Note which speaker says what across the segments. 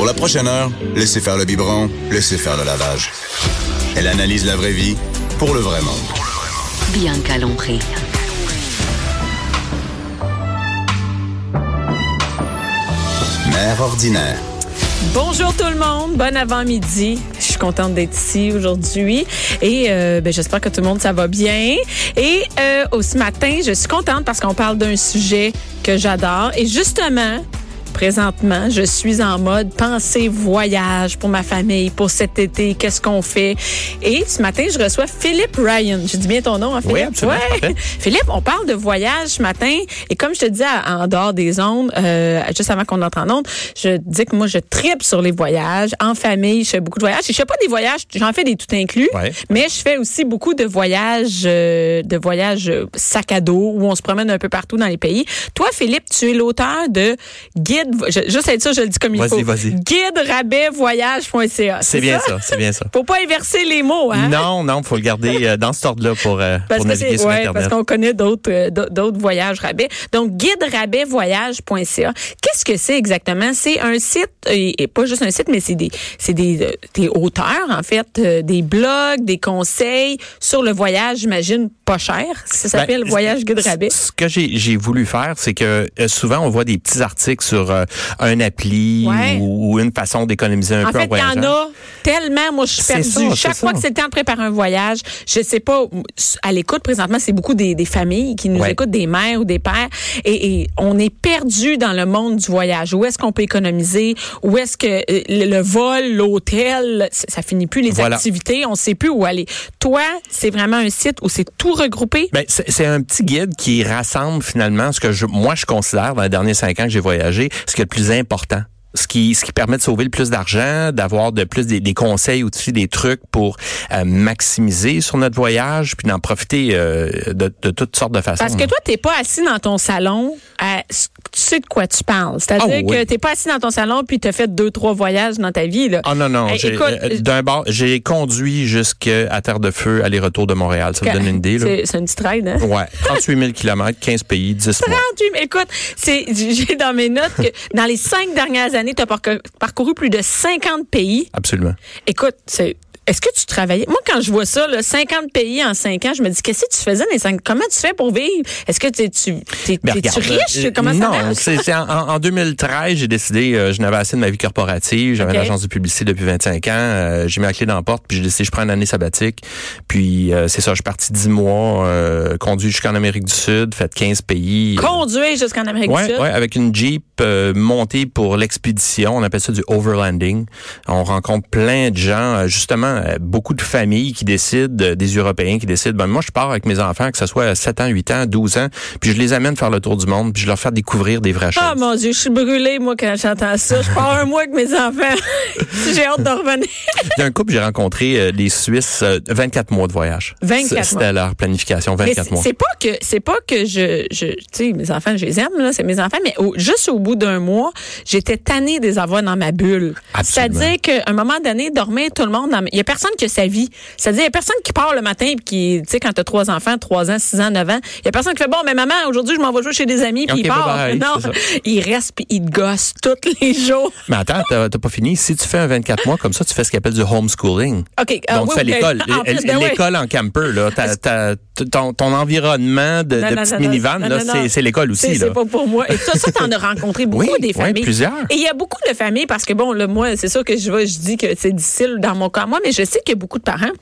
Speaker 1: Pour la prochaine heure, laissez faire le biberon, laissez faire le lavage. Elle analyse la vraie vie pour le vrai monde.
Speaker 2: Bianca Lompré.
Speaker 1: Mère ordinaire.
Speaker 3: Bonjour tout le monde, bon avant-midi. Je suis contente d'être ici aujourd'hui et euh, ben, j'espère que tout le monde ça va bien. Et euh, au ce matin, je suis contente parce qu'on parle d'un sujet que j'adore et justement présentement, je suis en mode pensée voyage pour ma famille, pour cet été, qu'est-ce qu'on fait? Et ce matin, je reçois Philippe Ryan. Je dis bien ton nom, hein, Philippe?
Speaker 4: Oui, absolument.
Speaker 3: Ouais. Philippe, on parle de voyage ce matin. Et comme je te disais en dehors des ondes, euh, juste avant qu'on entre en ondes, je dis que moi, je tripe sur les voyages. En famille, je fais beaucoup de voyages. Je fais pas des voyages, j'en fais des tout inclus,
Speaker 4: Ouais.
Speaker 3: mais je fais aussi beaucoup de voyages, euh, de voyages euh, sac à dos où on se promène un peu partout dans les pays. Toi, Philippe, tu es l'auteur de Guide, je- juste être sûr, je le dis comme il faut.
Speaker 4: vas-y.
Speaker 3: Guide rabais voyage.ca.
Speaker 4: C'est bien ça, c'est bien ça.
Speaker 3: Faut pas inverser les mots, hein?
Speaker 4: Non, non, faut le garder euh, dans cet ordre-là pour, euh, pour naviguer sur
Speaker 3: ouais,
Speaker 4: Internet.
Speaker 3: parce qu'on connaît d'autres euh, d'autres voyages rabais. Donc guide-rabais-voyage.ca. Qu'est-ce que c'est exactement? C'est un site et, pas juste un site mais c'est des c'est des des auteurs en fait, des blogs, des conseils sur le voyage, j'imagine pas cher. Ça s'appelle
Speaker 4: Ben,
Speaker 3: Voyage Guide Rabais.
Speaker 4: Ce que j'ai j'ai voulu faire, c'est que souvent on voit des petits articles sur un appli
Speaker 3: Ouais.
Speaker 4: ou, ou une façon d'économiser un
Speaker 3: En
Speaker 4: peu
Speaker 3: fait,
Speaker 4: en
Speaker 3: il y en
Speaker 4: voyageant.
Speaker 3: a tellement. Moi, je suis perdue.
Speaker 4: ça,
Speaker 3: Chaque fois
Speaker 4: ça.
Speaker 3: que c'est le temps de préparer un voyage, je sais pas, à l'écoute présentement, c'est beaucoup des, des familles qui nous
Speaker 4: Ouais.
Speaker 3: écoutent, des mères ou des pères, et, et on est perdu dans le monde du voyage. Où est-ce qu'on peut économiser? Où est-ce que euh, le, le vol, l'hôtel, ça, finit plus les
Speaker 4: Voilà.
Speaker 3: activités, on sait plus où aller. Toi, c'est vraiment un site où c'est tout regroupé?
Speaker 4: Ben, c'est c'est un petit guide qui rassemble finalement ce que je, moi je considère dans les derniers cinq ans que j'ai voyagé, ce qui est le plus important. Ce qui, ce qui permet de sauver le plus d'argent, d'avoir de plus des, des conseils aussi, des trucs pour euh, maximiser sur notre voyage, puis d'en profiter euh, de, de toutes sortes de façons.
Speaker 3: Parce que toi, t'es pas assis dans ton salon, à, tu sais de quoi tu parles. C'est-à-dire
Speaker 4: Ah oui.
Speaker 3: que t'es pas assis dans ton salon puis t'as fait deux, trois voyages dans ta vie, là.
Speaker 4: Ah non, non. J'ai-
Speaker 3: écoute,
Speaker 4: euh, d'un bord, j'ai conduit jusqu'à Terre de Feu, aller-retour de Montréal. Ça vous donne une idée, là?
Speaker 3: C'est une petite ride, hein?
Speaker 4: Ouais. 38 000 km, 15 pays, 10 mois.
Speaker 3: 38, mais écoute, c'est, j'ai dans mes notes que dans les cinq dernières années, tu as parcouru plus de 50 pays.
Speaker 4: Absolument.
Speaker 3: Écoute, c'est, est-ce que tu travaillais? Moi, quand je vois ça, là, 50 pays en 5 ans, je me dis, qu'est-ce que tu faisais dans les 5 Comment tu fais pour vivre? Est-ce que tu,
Speaker 4: Ben,
Speaker 3: t'es-tu
Speaker 4: regarde,
Speaker 3: riche?
Speaker 4: euh,
Speaker 3: Comment ça
Speaker 4: non,
Speaker 3: marche?
Speaker 4: c'est en, en 2013, j'ai décidé, euh, je n'avais assez de ma vie corporative, j'avais
Speaker 3: Ok.
Speaker 4: une agence de publicité depuis 25 ans, euh, j'ai mis la clé dans la porte, puis j'ai décidé, je prends une année sabbatique, puis euh, c'est ça, je suis parti 10 mois, euh, conduit jusqu'en Amérique du Sud, fait 15 pays.
Speaker 3: Conduire jusqu'en Amérique du Sud?
Speaker 4: ouais, avec une Jeep euh, montée pour l'expédition. On appelle ça du overlanding. On rencontre plein de gens, justement, euh, beaucoup de familles qui décident, euh, des Européens qui décident, ben moi je pars avec mes enfants, que ce soit à 7 ans, 8 ans, 12 ans, puis je les amène faire le tour du monde, puis je leur fais découvrir des vraies choses.
Speaker 3: Ah mon Dieu, je suis brûlée, moi, quand j'entends ça. Je pars un mois avec mes enfants. J'ai hâte de revenir.
Speaker 4: D'un couple, j'ai rencontré euh, des Suisses, euh, 24 mois de voyage.
Speaker 3: 24 mois.
Speaker 4: C'était leur planification,
Speaker 3: Mais
Speaker 4: 24
Speaker 3: c'est-
Speaker 4: mois.
Speaker 3: c'est pas que c'est pas que je je tu sais mes enfants je les aime là c'est mes enfants mais au- juste au bout d'un mois j'étais tannée de les avoir dans ma bulle
Speaker 4: Absolument.
Speaker 3: c'est-à-dire qu'à un moment donné dormir tout le monde dans il y a personne qui a sa vie c'est-à-dire il y a personne qui part le matin puis qui tu sais quand t'as trois enfants trois ans six ans neuf ans il y a personne qui fait bon mais maman aujourd'hui je m'en vais jouer chez des amis puis
Speaker 4: Ok,
Speaker 3: il part
Speaker 4: bye-bye,
Speaker 3: non
Speaker 4: c'est ça.
Speaker 3: il reste puis il te gosse tous les jours
Speaker 4: Mais attends, t'as pas fini. Si tu fais un 24 mois comme ça, tu fais ce qu'on appelle du homeschooling.
Speaker 3: ok ah,
Speaker 4: Donc,
Speaker 3: oui,
Speaker 4: tu fais l'école.
Speaker 3: Ben oui.
Speaker 4: L'école en camper, là. T'as- ton, ton environnement de,
Speaker 3: Non,
Speaker 4: de
Speaker 3: non,
Speaker 4: petite
Speaker 3: non,
Speaker 4: minivan,
Speaker 3: non,
Speaker 4: là,
Speaker 3: non, non.
Speaker 4: c'est- l'école aussi,
Speaker 3: C'est pas pour moi. Et ça, ça t'en as rencontré beaucoup
Speaker 4: Oui,
Speaker 3: des
Speaker 4: oui,
Speaker 3: familles.
Speaker 4: plusieurs.
Speaker 3: Et il y a beaucoup de familles parce que bon, là, moi, c'est sûr que je je dis que c'est difficile dans mon cas, moi, mais je sais qu'il y a beaucoup de parents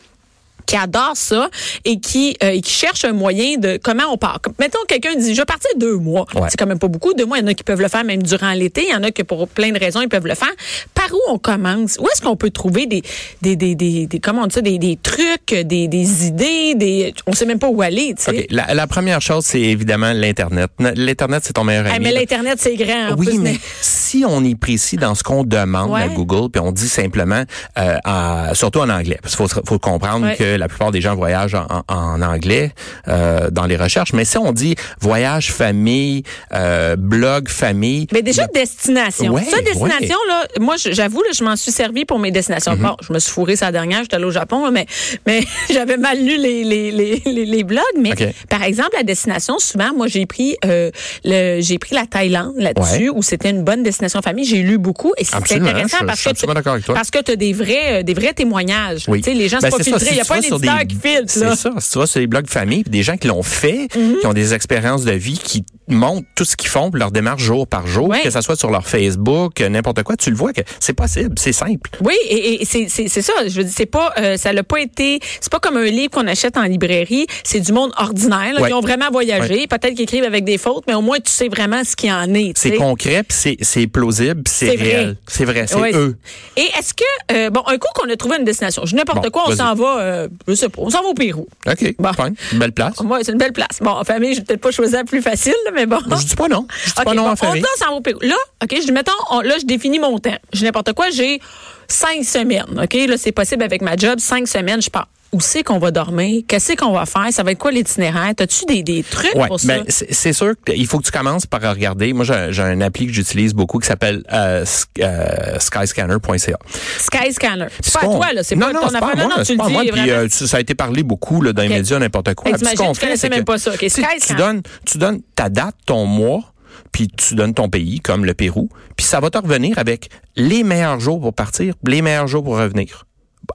Speaker 3: qui adorent ça et qui, euh, et qui cherchent un moyen de comment on part. Mettons, quelqu'un dit, je vais partir deux mois.
Speaker 4: Ouais.
Speaker 3: C'est quand même pas beaucoup. Deux mois, il y en a qui peuvent le faire même durant l'été. Il y en a que pour plein de raisons, ils peuvent le faire. Par où on commence? Où est-ce qu'on peut trouver des, des, des, des, des- comment on dit ça, des, des trucs, des, des idées, des, on sait même pas où aller, tu sais.
Speaker 4: OK. La, la première chose, c'est évidemment l'Internet. L'Internet, c'est ton meilleur
Speaker 3: Hey,
Speaker 4: ami.
Speaker 3: mais l'Internet, c'est grand. en
Speaker 4: Oui,
Speaker 3: plus,
Speaker 4: mais si on est précis dans ce qu'on demande
Speaker 3: Ouais.
Speaker 4: à Google, puis on dit simplement, euh, surtout en anglais, parce qu'il faut, faut comprendre
Speaker 3: Ouais.
Speaker 4: que la plupart des gens voyagent en, en- anglais euh, dans les recherches. Mais si on dit voyage famille, euh, blog famille,
Speaker 3: Mais déjà, destination.
Speaker 4: Ouais,
Speaker 3: ça, destination, là, moi, j'avoue, je m'en suis servi pour mes destinations.
Speaker 4: Mhm.
Speaker 3: Bon, je me suis fourré sa dernière, j'étais allée au Japon, là, mais, mais j'avais mal lu les, les, les, les, blogs. Mais par exemple, la destination, souvent, moi, j'ai pris euh, le j'ai pris la Thaïlande là-dessus, où c'était une bonne destination famille. J'ai lu beaucoup et c'est intéressant
Speaker 4: je-
Speaker 3: parce
Speaker 4: je
Speaker 3: que
Speaker 4: avec toi.
Speaker 3: parce que tu as des vrais, euh, des vrais témoignages.
Speaker 4: Oui.
Speaker 3: Tu sais, les gens,
Speaker 4: Ben,
Speaker 3: c'est pas
Speaker 4: c'est ça,
Speaker 3: filtré. Il
Speaker 4: si
Speaker 3: n'y a
Speaker 4: tu
Speaker 3: pas un
Speaker 4: vas sur des-
Speaker 3: qui.
Speaker 4: C'est ça. Si tu vas sur les blogs famille, puis des gens qui l'ont fait,
Speaker 3: Mhm.
Speaker 4: qui ont des expériences de vie, qui montrent tout ce qu'ils font, leur démarche jour par jour, que ça soit sur leur Facebook, euh, n'importe quoi, tu le vois que c'est possible, c'est simple.
Speaker 3: Oui, et, et c'est ça. Je veux dire, c'est pas, euh, ça l'a pas été. C'est pas comme un livre qu'on achète en librairie. C'est du monde ordinaire là, qui ont vraiment voyagé. Peut-être qu'ils écrivent avec des fautes, mais au moins tu sais vraiment ce qu'il en est.
Speaker 4: C'est concret, puis c'est c'est plausible, c'est réel. C'est vrai, c'est eux.
Speaker 3: Et est-ce que euh, bon, un coup qu'on a trouvé une destination, je n'importe
Speaker 4: Bon,
Speaker 3: quoi, on s'en va, euh, je sais pas, on s'en va au Pérou.
Speaker 4: OK,
Speaker 3: Bon.
Speaker 4: fine. Une belle place.
Speaker 3: Moi, c'est une belle place. Bon, en famille, j'ai peut-être pas choisi la plus facile, mais bon.
Speaker 4: Je dis pas non. Je dis
Speaker 3: OK,
Speaker 4: pas non
Speaker 3: bon,
Speaker 4: en famille.
Speaker 3: On dit on s'en va au Pérou. Là, OK, je dis, mettons, on- là, je définis mon temps. Je dis n'importe quoi, j'ai cinq semaines. OK, là, c'est possible avec ma job, cinq semaines, je pars. Où c'est qu'on va dormir? Qu'est-ce qu'on va faire? Ça va être quoi l'itinéraire? As-tu des, des trucs
Speaker 4: Ouais,
Speaker 3: pour ça?
Speaker 4: ben, c'est c'est sûr qu'il faut que tu commences par regarder. Moi, j'ai un appli que j'utilise beaucoup qui s'appelle euh, euh, skyscanner.ca.
Speaker 3: Sky Scanner. C'est pas à toi, là. C'est pas
Speaker 4: non,
Speaker 3: ton affaire. Non, non, tu le
Speaker 4: moi. Puis, euh, ça a été parlé beaucoup là, dans les médias, n'importe quoi.
Speaker 3: Hey, t'imagines, connaissais
Speaker 4: c'est
Speaker 3: même pas ça.
Speaker 4: Tu tu donnes, tu donnes ta date, ton mois, puis tu donnes ton pays, comme le Pérou, puis ça va te revenir avec les meilleurs jours pour partir, les meilleurs jours pour revenir,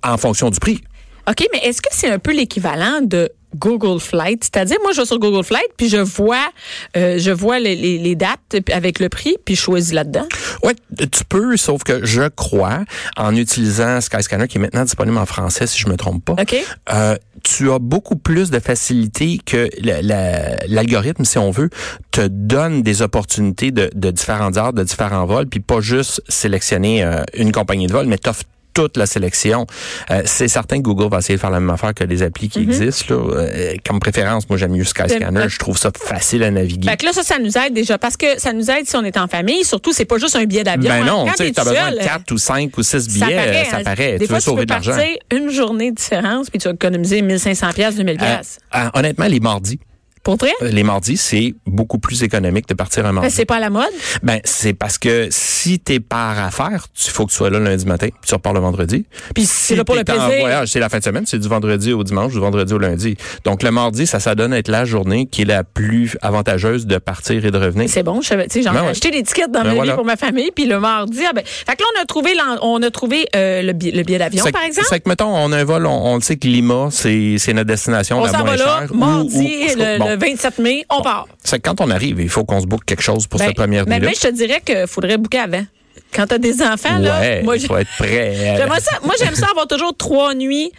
Speaker 4: en fonction du prix.
Speaker 3: OK, mais est-ce que c'est un peu l'équivalent de Google Flight? C'est-à-dire, moi, je vais sur Google Flight, puis je vois, euh, je vois les, les- les dates avec le prix, puis je choisis là-dedans.
Speaker 4: Ouais, tu peux, sauf que je crois, en utilisant Skyscanner, qui est maintenant disponible en français, si je me trompe pas,
Speaker 3: OK.
Speaker 4: euh, tu as beaucoup plus de facilité que la- la- l'algorithme, si on veut, te donne des opportunités de, de différentes heures, de différents vols, puis pas juste sélectionner euh, une compagnie de vol, mais t'offre toute la sélection. Euh, c'est certain que Google va essayer de faire la même affaire que les applis qui existent. Là. Euh, comme préférence, moi j'aime mieux Skyscanner.
Speaker 3: Euh,
Speaker 4: Je trouve ça facile à naviguer.
Speaker 3: Fait que là, ça, ça nous aide déjà parce que ça nous aide si on est en famille. Surtout, c'est pas juste un billet d'avion.
Speaker 4: ben
Speaker 3: hein.
Speaker 4: non, tu t'as besoin de 4 ou 5 ou 6
Speaker 3: ça
Speaker 4: billets,
Speaker 3: paraît.
Speaker 4: euh, ça
Speaker 3: hein.
Speaker 4: paraît.
Speaker 3: Des
Speaker 4: tu
Speaker 3: fois,
Speaker 4: veux sauver de l'argent.
Speaker 3: une journée de différence, puis tu vas économiser 1500 pièces, 2000
Speaker 4: Euh,
Speaker 3: pièces.
Speaker 4: euh, honnêtement, les mardis.
Speaker 3: Pour vrai?
Speaker 4: euh, Les mardis, c'est beaucoup plus économique de partir un
Speaker 3: Ben,
Speaker 4: mardi.
Speaker 3: c'est pas à la mode?
Speaker 4: Ben, c'est parce que si t'es par affaire, il faut que tu sois là le lundi matin, puis tu repars le vendredi.
Speaker 3: Puis
Speaker 4: si
Speaker 3: c'est là pour le
Speaker 4: en
Speaker 3: plaisir.
Speaker 4: voyage, c'est la fin de semaine, c'est du vendredi au dimanche, du vendredi au lundi. Donc le mardi, ça s'adonne à être la journée qui est la plus avantageuse de partir et de revenir.
Speaker 3: C'est bon, je tu sais, j'en ai acheté des tickets dans
Speaker 4: Ben
Speaker 3: ma vie pour ma famille, puis le mardi, ah ben, fait que là, on a trouvé, on a trouvé euh, le, billet, le billet d'avion, par exemple.
Speaker 4: C'est que, mettons, on a un vol, on, on le sait que Lima, c'est c'est notre destination
Speaker 3: On
Speaker 4: la moins
Speaker 3: va là,
Speaker 4: chère. Ou-
Speaker 3: mardi,
Speaker 4: ou-
Speaker 3: le,
Speaker 4: bon.
Speaker 3: Le 27 mai, on part.
Speaker 4: C'est quand on arrive, il faut qu'on se boucle quelque chose pour
Speaker 3: Ben,
Speaker 4: cette première
Speaker 3: mais
Speaker 4: nuit-là.
Speaker 3: ben, je te dirais qu'il faudrait booker avant. Quand t'as des enfants, là,
Speaker 4: Ouais,
Speaker 3: moi,
Speaker 4: il
Speaker 3: j'ai-
Speaker 4: faut être prêt.
Speaker 3: Moi, j'aime ça avoir toujours trois nuits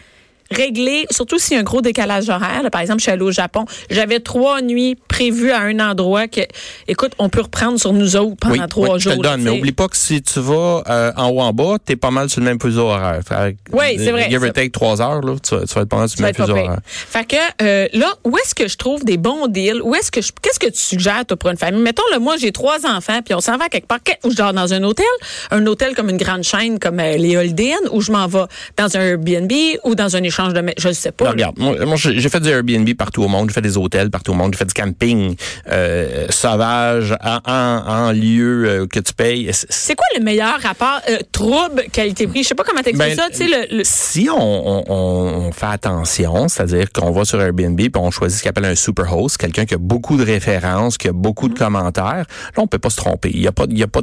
Speaker 3: réglées, surtout s'il y a un gros décalage horaire. là. Par exemple, je suis allée au Japon. J'avais trois nuits prévues à un endroit que, écoute, on peut reprendre sur nous autres pendant
Speaker 4: Oui,
Speaker 3: trois
Speaker 4: oui, je
Speaker 3: jours.
Speaker 4: te le donne, mais oublie pas que si tu vas euh, en haut en bas, t'es pas mal sur le même fuseau horaire. Fait
Speaker 3: Oui, c'est vrai,
Speaker 4: Give or take trois heures, là, tu, tu vas être pas mal sur le même fuseau horaire.
Speaker 3: Fait que euh, là, où est-ce que je trouve des bons deals? Où est-ce que je qu'est-ce que tu suggères toi pour une famille? Mettons le moi j'ai trois enfants puis on s'en va quelque part où je dors dans un hôtel, un hôtel comme une grande chaîne comme euh, les Holiday Inn ou je m'en vais dans un Airbnb ou dans un échange de je sais pas.
Speaker 4: Non, regarde, moi, moi, j'ai fait du Airbnb partout au monde, j'ai fait des hôtels partout au monde, j'ai fait du camping euh, sauvage en, en, en lieu euh, que tu payes. C'est-
Speaker 3: quoi le meilleur rapport euh, trouble qualité-prix? Je sais pas comment t'expliques
Speaker 4: Ben,
Speaker 3: ça, tu sais le, le-
Speaker 4: Si on, on- on- on fait attention, c'est-à-dire qu'on va sur Airbnb puis on choisit ce qu'on appelle un super host, quelqu'un qui a beaucoup de références, qui a beaucoup de commentaires, là on peut pas se tromper. Il y a pas, il y a pas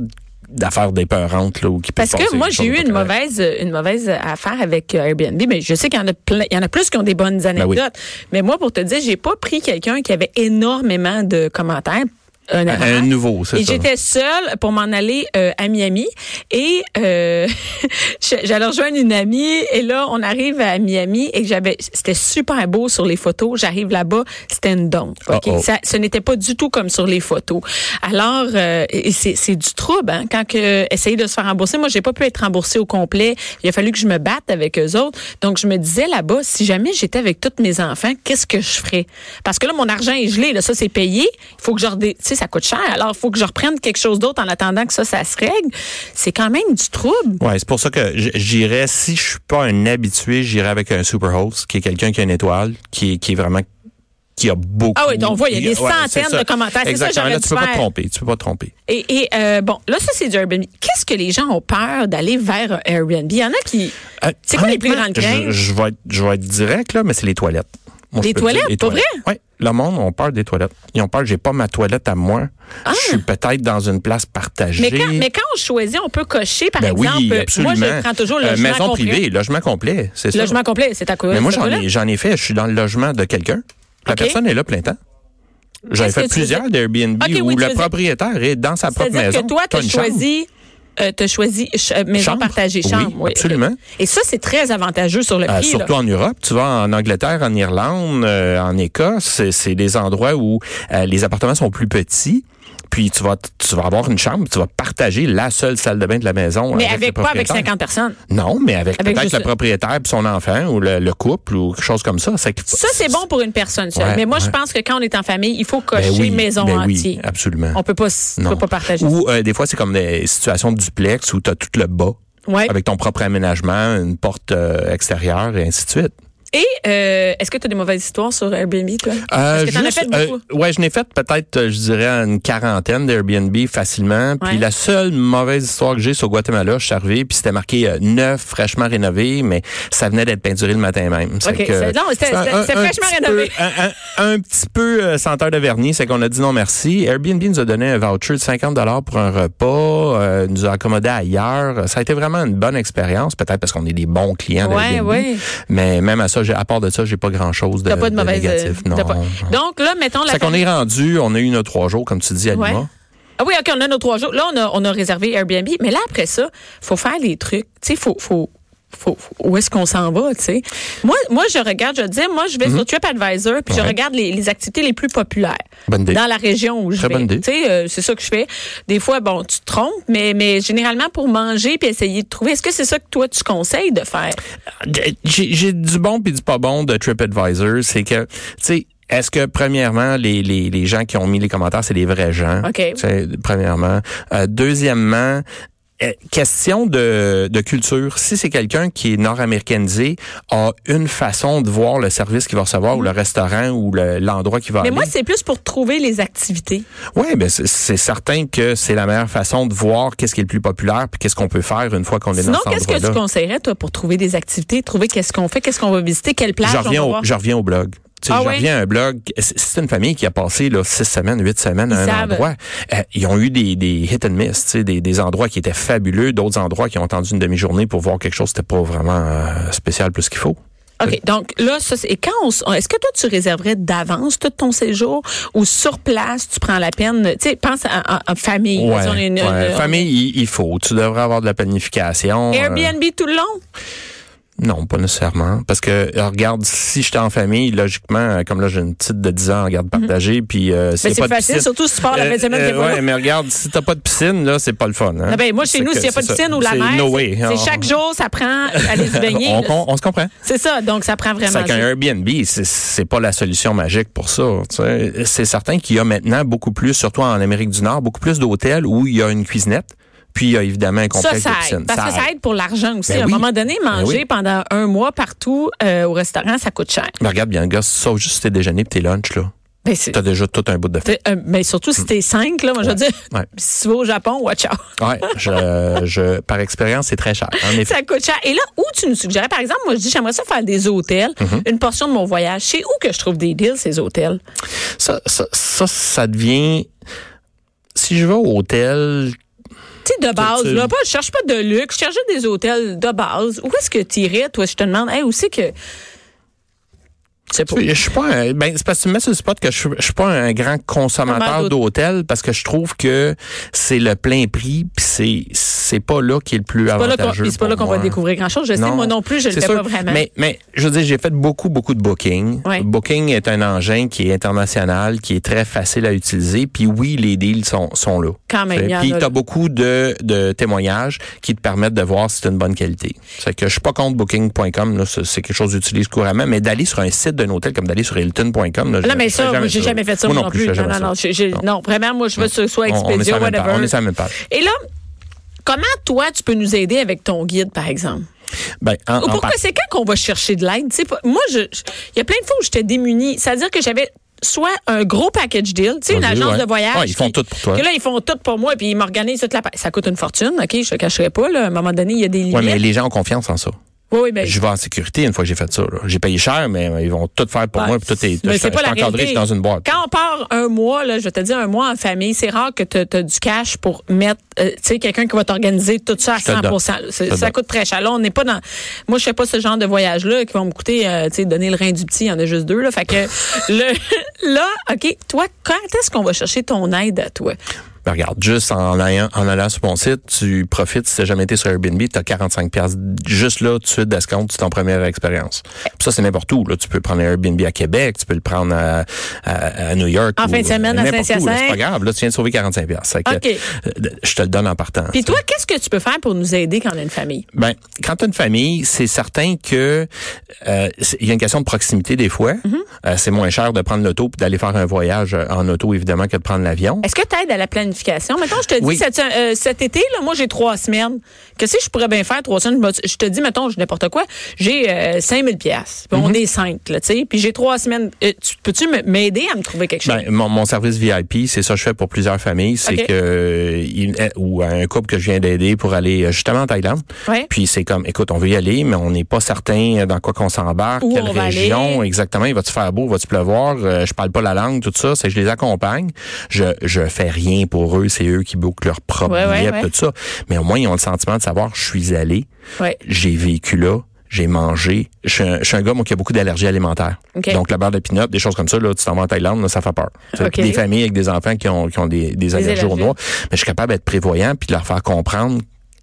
Speaker 4: d'affaires d'épeurantes là où qui
Speaker 3: Parce que moi, j'ai eu une mauvaise, une mauvaise affaire avec euh, Airbnb, mais je sais qu'il y en a plein, il y en a plus qui ont des bonnes anecdotes.
Speaker 4: Ben oui.
Speaker 3: Mais moi, pour te dire, j'ai pas pris quelqu'un qui avait énormément de commentaires. Un
Speaker 4: nouveau, c'est ça.
Speaker 3: j'étais seule pour m'en aller euh, à Miami. Et euh, j'allais rejoindre une amie. Et là, on arrive à Miami et j'avais, c'était super beau sur les photos. J'arrive là-bas, c'était une donne. Ça, ce n'était pas du tout comme sur les photos. Alors, euh, c'est, c'est du trouble hein, quand que essayer de se faire rembourser. Moi, j'ai pas pu être remboursée au complet. Il a fallu que je me batte avec eux autres. Donc, je me disais là-bas, si jamais j'étais avec tous mes enfants, qu'est-ce que je ferais? Parce que là, mon argent est gelé. Là, ça, c'est payé. Il faut que je redé... Tu sais, ça coûte cher. Alors, il faut que je reprenne quelque chose d'autre en attendant que ça, ça se règle. C'est quand même du trouble.
Speaker 4: Ouais, c'est pour ça que j'irais, si je suis pas un habitué, j'irais avec un super host, qui est quelqu'un qui a une étoile, qui, est- qui est vraiment qui a beaucoup.
Speaker 3: Ah oui, donc on voit, il y a des centaines de commentaires. C'est ça, j'aurais
Speaker 4: Là, tu peux pas te
Speaker 3: faire.
Speaker 4: tromper. Tu peux pas te tromper.
Speaker 3: Et, et euh, bon, là, ça, c'est du Airbnb. Qu'est-ce que les gens ont peur d'aller vers un Airbnb? Il y en a qui...
Speaker 4: Euh,
Speaker 3: C'est quoi les plus grandes craintes?
Speaker 4: Je, je vais être, je vais être direct, là, mais c'est les toilettes.
Speaker 3: Les
Speaker 4: te
Speaker 3: toilettes, pas
Speaker 4: toilettes. Oui. Le monde ont peur des toilettes. Ils ont peur, j'ai pas ma toilette à moi. Je suis peut-être dans une place partagée.
Speaker 3: Ah! Mais quand, mais quand on choisit, on peut cocher, par
Speaker 4: Ben
Speaker 3: exemple,
Speaker 4: oui, absolument.
Speaker 3: moi, je prends toujours le
Speaker 4: Euh,
Speaker 3: logement
Speaker 4: maison
Speaker 3: complet.
Speaker 4: privée, logement complet, c'est ça.
Speaker 3: Logement complet, c'est à quoi?
Speaker 4: Mais moi,
Speaker 3: c'est
Speaker 4: j'en ai,
Speaker 3: là?
Speaker 4: j'en ai fait. Je suis dans le logement de quelqu'un. La personne est là plein temps. J'en ai fait plusieurs d'Airbnb où le propriétaire est dans sa propre
Speaker 3: C'est-à-dire
Speaker 4: maison.
Speaker 3: que toi, tu as
Speaker 4: chambre.
Speaker 3: Euh, t'as choisi ch- euh, maison
Speaker 4: Chambre?
Speaker 3: partagée,
Speaker 4: Oui,
Speaker 3: chambre. oui.
Speaker 4: absolument.
Speaker 3: Et ça, c'est très avantageux sur le
Speaker 4: Euh,
Speaker 3: prix. là.
Speaker 4: surtout en Europe, tu vas en Angleterre, en Irlande, euh, en Écosse, c'est- c'est des endroits où euh, les appartements sont plus petits. Puis tu vas tu vas avoir une chambre, tu vas partager la seule salle de bain de la maison.
Speaker 3: Mais
Speaker 4: avec,
Speaker 3: pas avec
Speaker 4: propriétaire.
Speaker 3: 50 personnes?
Speaker 4: Non, mais avec,
Speaker 3: Avec
Speaker 4: peut-être
Speaker 3: juste-
Speaker 4: le propriétaire et son enfant ou le, le couple ou quelque chose comme ça.
Speaker 3: Ça, c'est bon pour une personne seule.
Speaker 4: Ouais,
Speaker 3: Mais moi, je pense que quand on est en famille, il faut cocher
Speaker 4: Ben oui,
Speaker 3: maison
Speaker 4: ben oui,
Speaker 3: entière.
Speaker 4: absolument.
Speaker 3: On peut pas,
Speaker 4: Non.
Speaker 3: peux pas partager.
Speaker 4: Ou euh, des fois, c'est comme des situations de duplex où tu as tout le bas.
Speaker 3: Ouais.
Speaker 4: Avec ton propre aménagement, une porte euh, extérieure et ainsi de suite.
Speaker 3: Et euh, est-ce que tu as des mauvaises histoires sur Airbnb, toi?
Speaker 4: Euh,
Speaker 3: que as fait beaucoup.
Speaker 4: euh, ouais, je n'ai fait peut-être, euh, je dirais, une quarantaine d'Airbnb facilement. Puis
Speaker 3: Ouais.
Speaker 4: la seule mauvaise histoire que j'ai sur Guatemala, je suis arrivé, puis c'était marqué euh, neuf, fraîchement rénové, mais ça venait d'être peinturé le matin même. C'est
Speaker 3: OK,
Speaker 4: que-
Speaker 3: c'est- non, c'était- fraîchement rénové.
Speaker 4: peu- un, un- un petit peu senteur de vernis, c'est qu'on a dit non merci. Airbnb nous a donné un voucher de 50 dollars pour un repas, nous a accommodé ailleurs. Ça a été vraiment une bonne expérience, peut-être parce qu'on est des bons clients
Speaker 3: Ouais,
Speaker 4: d'Airbnb.
Speaker 3: ouais.
Speaker 4: Mais même à ça, à part de ça, j'ai pas grand-chose de,
Speaker 3: T'as pas de mauvaise.
Speaker 4: négatif.
Speaker 3: euh,
Speaker 4: Non.
Speaker 3: pas- Donc là, mettons la
Speaker 4: C'est qu'on est rendu, on a eu nos trois jours, comme tu dis, à
Speaker 3: Ouais.
Speaker 4: Lima.
Speaker 3: Ah oui, OK, on a nos trois jours. Là, on a, on a réservé Airbnb. Mais là, après ça, faut faire les trucs. Tu sais, faut, faut, faut, où est-ce qu'on s'en va, tu sais? Moi, moi, je regarde, je dis, moi, je vais sur TripAdvisor, puis je
Speaker 4: Mhm.
Speaker 3: Regarde les, les activités les plus populaires. Dans la région où je
Speaker 4: Très
Speaker 3: vais. Tu sais, euh, c'est ça que je fais. Des fois, bon, tu te trompes, mais, mais généralement, pour manger puis essayer de trouver, est-ce que c'est ça que toi, tu conseilles de faire?
Speaker 4: J'ai j'ai du bon puis du pas bon de TripAdvisor. C'est que, tu sais, est-ce que, premièrement, les, les, les gens qui ont mis les commentaires, c'est des vrais gens?
Speaker 3: OK.
Speaker 4: Tu sais, Premièrement. Euh, deuxièmement, euh, question de, de culture. Si c'est quelqu'un qui est nord-américanisé, a une façon de voir le service qu'il va recevoir ou le restaurant ou le- l'endroit qu'il va
Speaker 3: Mais
Speaker 4: aller?
Speaker 3: moi, c'est plus pour trouver les activités.
Speaker 4: Oui, ben c'est- certain que c'est la meilleure façon de voir qu'est-ce qui est le plus populaire puis qu'est-ce qu'on peut faire une fois qu'on est
Speaker 3: Sinon,
Speaker 4: dans cet
Speaker 3: qu'est-ce que tu
Speaker 4: endroit-là.
Speaker 3: conseillerais, toi, pour trouver des activités, trouver qu'est-ce qu'on fait, qu'est-ce qu'on va visiter, quelle plage
Speaker 4: Je
Speaker 3: on va
Speaker 4: au,
Speaker 3: voir?
Speaker 4: je reviens au blog. Tu sais,
Speaker 3: Ah
Speaker 4: je
Speaker 3: oui?
Speaker 4: reviens à un blog. C'est une famille qui a passé là, six semaines, huit semaines à
Speaker 3: Ils
Speaker 4: un
Speaker 3: savent.
Speaker 4: endroit. Euh, ils ont eu des, des hit and miss, tu sais, des, des endroits qui étaient fabuleux, d'autres endroits qui ont attendu une demi-journée pour voir quelque chose qui n'était pas vraiment euh, spécial plus qu'il faut.
Speaker 3: OK. Donc là, ça, c'est- et quand on, est-ce que toi, tu réserverais d'avance tout ton séjour ou sur place, tu prends la peine, tu sais, pense à, à- à famille.
Speaker 4: Ouais,
Speaker 3: Si on est une-
Speaker 4: ouais.
Speaker 3: une-
Speaker 4: Famille, il, il faut. Tu devrais avoir de la planification. euh,
Speaker 3: Airbnb tout le long?
Speaker 4: Non, pas nécessairement. Parce que, euh, regarde, si j'étais en famille, logiquement, euh, comme là, j'ai une petite de 10 ans en garde partagée, puis euh,
Speaker 3: Mais Mhm. c'est facile,
Speaker 4: piscine-
Speaker 3: surtout si tu pars la fin de semaine,
Speaker 4: euh, ouais, mais regarde, si t'as pas de piscine, là, c'est pas le fun. Hein?
Speaker 3: Ah ben, moi, chez nous, s'il n'y a pas de
Speaker 4: ça.
Speaker 3: piscine ou la mer,
Speaker 4: no
Speaker 3: c'est- chaque jour, ça prend aller se baigner.
Speaker 4: on, on- on se comprend.
Speaker 3: C'est ça, donc ça prend vraiment
Speaker 4: C'est qu'un. Airbnb, c'est- c'est pas la solution magique pour ça. C'est certain qu'il y a maintenant beaucoup plus, surtout en Amérique du Nord, beaucoup plus d'hôtels où il y a une cuisinette, puis il y a évidemment un
Speaker 3: Ça,
Speaker 4: complexe
Speaker 3: ça
Speaker 4: de
Speaker 3: aide. Parce que ça aide pour l'argent aussi.
Speaker 4: Ben
Speaker 3: à un
Speaker 4: oui.
Speaker 3: moment donné, manger
Speaker 4: Ben oui.
Speaker 3: pendant un mois partout euh, au restaurant, ça coûte cher.
Speaker 4: Mais regarde bien, gars, sauf juste tes déjeuners et tes lunchs, là.
Speaker 3: Ben,
Speaker 4: T'as déjà tout un bout de fait.
Speaker 3: t'es- euh, mais surtout si t'es cinq, là, moi, je veux dire,
Speaker 4: Ouais.
Speaker 3: si tu vas au Japon, watch out.
Speaker 4: Ouais, je, je, par expérience, c'est très cher. En.
Speaker 3: Ça coûte cher. Et là, où tu nous suggérais, par exemple, moi, je dis, j'aimerais ça faire des hôtels,
Speaker 4: Mhm.
Speaker 3: une portion de mon voyage. C'est où que je trouve des deals, ces hôtels?
Speaker 4: Ça, ça, ça, ça devient. Si je vais au hôtel,
Speaker 3: Tu sais, de base, là, pas, je cherche pas de luxe, je cherche juste des hôtels de base. Où est-ce que tu irais, toi, je te demande, hey, où c'est que. Je sais pas.
Speaker 4: Je suis pas un, ben, c'est parce que tu me mets sur le spot que je, suis- je suis pas un grand consommateur d'hôtel parce que je trouve que c'est le plein prix puis c'est, c'est pas là qui est le plus
Speaker 3: C'est
Speaker 4: avantageux.
Speaker 3: c'est pas là qu'on va découvrir grand-chose. Je sais, moi non plus, je le fais
Speaker 4: sûr.
Speaker 3: pas vraiment.
Speaker 4: Mais, mais je veux dire, j'ai fait beaucoup, beaucoup de booking. Booking est un engin qui est international, qui est très facile à utiliser. Puis oui, les deals sont, sont là.
Speaker 3: Quand même,
Speaker 4: Puis tu as beaucoup de, de témoignages qui te permettent de voir si c'est une bonne qualité. C'est que je suis pas contre booking.com, là, c'est c'est quelque chose que j'utilise couramment, mais d'aller sur un site d'un hôtel comme d'aller sur hilton.com,
Speaker 3: Non, mais ça, moi, j'ai jamais fait ça, non plus. Non, non, non, vraiment, moi, je veux que ce soit Expedia, whatever.
Speaker 4: On est sur la même page.
Speaker 3: Et là, comment toi, tu peux nous aider avec ton guide, par exemple?
Speaker 4: Ben, en-
Speaker 3: Ou pourquoi c'est quand qu'on va chercher de l'aide? Moi, il y a plein de fois où j'étais démunie. C'est-à-dire que j'avais soit un gros package deal, tu sais, une agence
Speaker 4: ouais.
Speaker 3: de voyage.
Speaker 4: Ouais, ils font
Speaker 3: qui-
Speaker 4: tout pour toi.
Speaker 3: que là, ils font tout pour moi, puis ils m'organisent toute la... Ça coûte une fortune, OK? Je te cacherai pas, là. À un moment donné, il y a des limites.
Speaker 4: Ouais, mais les gens ont confiance en ça.
Speaker 3: Oui, ben,
Speaker 4: Je vais en sécurité une fois que j'ai fait ça. J'ai payé cher, mais euh, ils vont tout faire pour
Speaker 3: Ouais.
Speaker 4: moi. Puis tout est,
Speaker 3: Mais
Speaker 4: je,
Speaker 3: c'est
Speaker 4: je
Speaker 3: pas la
Speaker 4: encadré, je suis dans une boîte.
Speaker 3: Quand on part un mois, là, je vais te dire un mois en famille, c'est rare que tu as du cash pour mettre, euh, tu sais, quelqu'un qui va t'organiser tout ça à
Speaker 4: Je te le
Speaker 3: 100
Speaker 4: donne.
Speaker 3: C'est-
Speaker 4: Je te
Speaker 3: Ça
Speaker 4: donne.
Speaker 3: coûte très cher. Là, on n'est pas dans. Moi, je fais pas ce genre de voyage-là qui vont me coûter, euh, tu sais, donner le rein du petit. Il y en a juste deux. Là, fait que le, là, ok, toi, quand est-ce qu'on va chercher ton aide à toi?
Speaker 4: Ben, regarde, juste en allant, en allant sur mon site, tu profites, si tu jamais été sur Airbnb, tu as 45 pièces juste là, tout de d'escompte, c'est ton première expérience. Ça, c'est n'importe où. Là. Tu peux prendre un Airbnb à Québec, tu peux le prendre à, à, à New York.
Speaker 3: En
Speaker 4: ou,
Speaker 3: fin de semaine, à. Saint-Hyacinthe.
Speaker 4: C'est pas grave, là, tu viens de sauver 45 pièces.
Speaker 3: OK.
Speaker 4: Je te le donne en partant.
Speaker 3: Puis toi, qu'est-ce que tu peux faire pour nous aider quand on a une famille?
Speaker 4: Ben, quand tu as une famille, c'est certain que euh, il y a une question de proximité des fois.
Speaker 3: Mm-hmm.
Speaker 4: Euh, c'est moins cher de prendre l'auto puis d'aller faire un voyage euh, en auto, évidemment, que de prendre l'avion.
Speaker 3: Est-ce que tu aides à la planification? Mettons, je te dis,
Speaker 4: Oui.
Speaker 3: cet, euh, cet été, là, moi, j'ai trois semaines. Qu'est-ce que je pourrais bien faire trois semaines? Je te dis, mettons, je n'importe quoi, j'ai euh, 5000 pièces. On est cinq, là, tu sais. Puis j'ai trois semaines. Euh, tu- Peux-tu m'aider à me trouver quelque chose?
Speaker 4: Ben, mon, mon service VIP, c'est ça que je fais pour plusieurs familles. C'est que euh, il- ou un couple que je viens d'aider pour aller justement en Thaïlande.
Speaker 3: Ouais.
Speaker 4: Puis c'est comme, écoute, on veut y aller, mais on n'est pas certain dans quoi qu'on s'embarque, quelle région
Speaker 3: aller?
Speaker 4: exactement. Il va-tu faire beau, va-tu pleuvoir? Je parle pas la langue, tout ça. C'est je les accompagne. Je je fais rien pour eux. C'est eux qui bookent leur propre
Speaker 3: Ouais,
Speaker 4: billet,
Speaker 3: ouais.
Speaker 4: tout ça. Mais au moins ils ont le sentiment de savoir, je suis allé, j'ai vécu là. J'ai mangé. Je suis, un, je suis un gars moi, qui a beaucoup d'allergies alimentaires. Donc, la beurre de pinot, des choses comme ça, là, tu t'en vas en Thaïlande, là, ça fait peur. Des familles avec des enfants qui ont, qui ont des, des allergies
Speaker 3: allergies.
Speaker 4: noix. Mais je suis capable d'être prévoyant puis de leur faire comprendre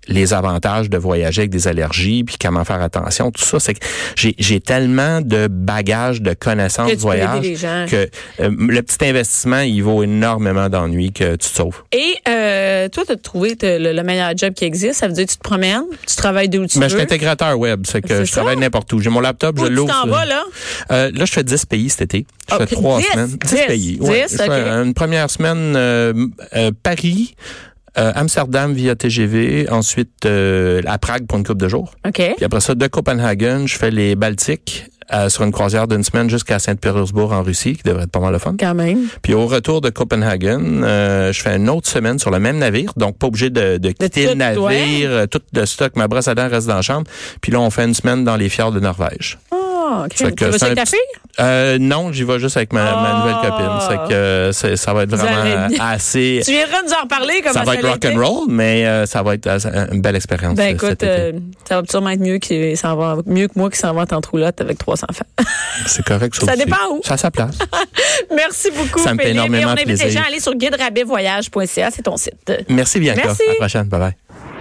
Speaker 4: les avantages de voyager avec des allergies, puis comment faire attention, tout ça, c'est que j'ai j'ai tellement de bagages, de connaissances de
Speaker 3: tu
Speaker 4: voyage que euh, le petit investissement, il vaut énormément d'ennuis que tu te sauves.
Speaker 3: Et euh, toi, tu as trouvé le, le meilleur job qui existe. Ça veut dire que tu te promènes, tu travailles d'où tu
Speaker 4: Ben, je
Speaker 3: veux.
Speaker 4: suis intégrateur web, c'est que je
Speaker 3: ça.
Speaker 4: travaille n'importe où. J'ai mon laptop,
Speaker 3: Où
Speaker 4: je
Speaker 3: tu
Speaker 4: l'ouvre.
Speaker 3: t'en vas, là?
Speaker 4: Euh, là, je fais 10 pays cet été. Je fais trois
Speaker 3: 10,
Speaker 4: semaines. 10,
Speaker 3: 10,
Speaker 4: pays.
Speaker 3: 10,
Speaker 4: Ouais. Je fais. Une première semaine, euh, euh, Paris, euh, Amsterdam via TGV, ensuite euh, à Prague pour une couple de jours.
Speaker 3: OK.
Speaker 4: Puis après ça, de Copenhagen, je fais les Baltiques euh, sur une croisière d'une semaine jusqu'à Saint-Pétersbourg en Russie, qui devrait être pas mal le fun.
Speaker 3: Quand même.
Speaker 4: Puis au retour de Copenhagen, euh, je fais une autre semaine sur le même navire, donc pas obligé de, de quitter le navire,
Speaker 3: ouais.
Speaker 4: euh, tout le stock, ma brosse à dents reste dans la chambre. Puis là, on fait une semaine dans les fjords de Norvège.
Speaker 3: Ah, OK.
Speaker 4: Fait que
Speaker 3: Tu vas avec ta fille?
Speaker 4: Euh, non, j'y vais juste avec ma, ma
Speaker 3: Ah.
Speaker 4: nouvelle copine. C'est que euh, c'est- ça va être vraiment assez.
Speaker 3: Tu viendras nous en reparler comment
Speaker 4: Ça va être rock and roll, mais euh, ça va être euh, une belle expérience.
Speaker 3: Ben écoute, euh, ça va sûrement être mieux, qu'il s'en va, mieux que moi qui s'en va en roulotte avec trois enfants.
Speaker 4: c'est correct.
Speaker 3: ça
Speaker 4: aussi.
Speaker 3: dépend où.
Speaker 4: Ça a sa place.
Speaker 3: Merci beaucoup,
Speaker 4: Ça me fait
Speaker 3: Philippe.
Speaker 4: Énormément
Speaker 3: on invite les
Speaker 4: plaisir.
Speaker 3: gens à aller sur guiderabetvoyage.ca, c'est ton site.
Speaker 4: Merci Bianca.
Speaker 3: Merci.
Speaker 4: À la prochaine. Bye bye.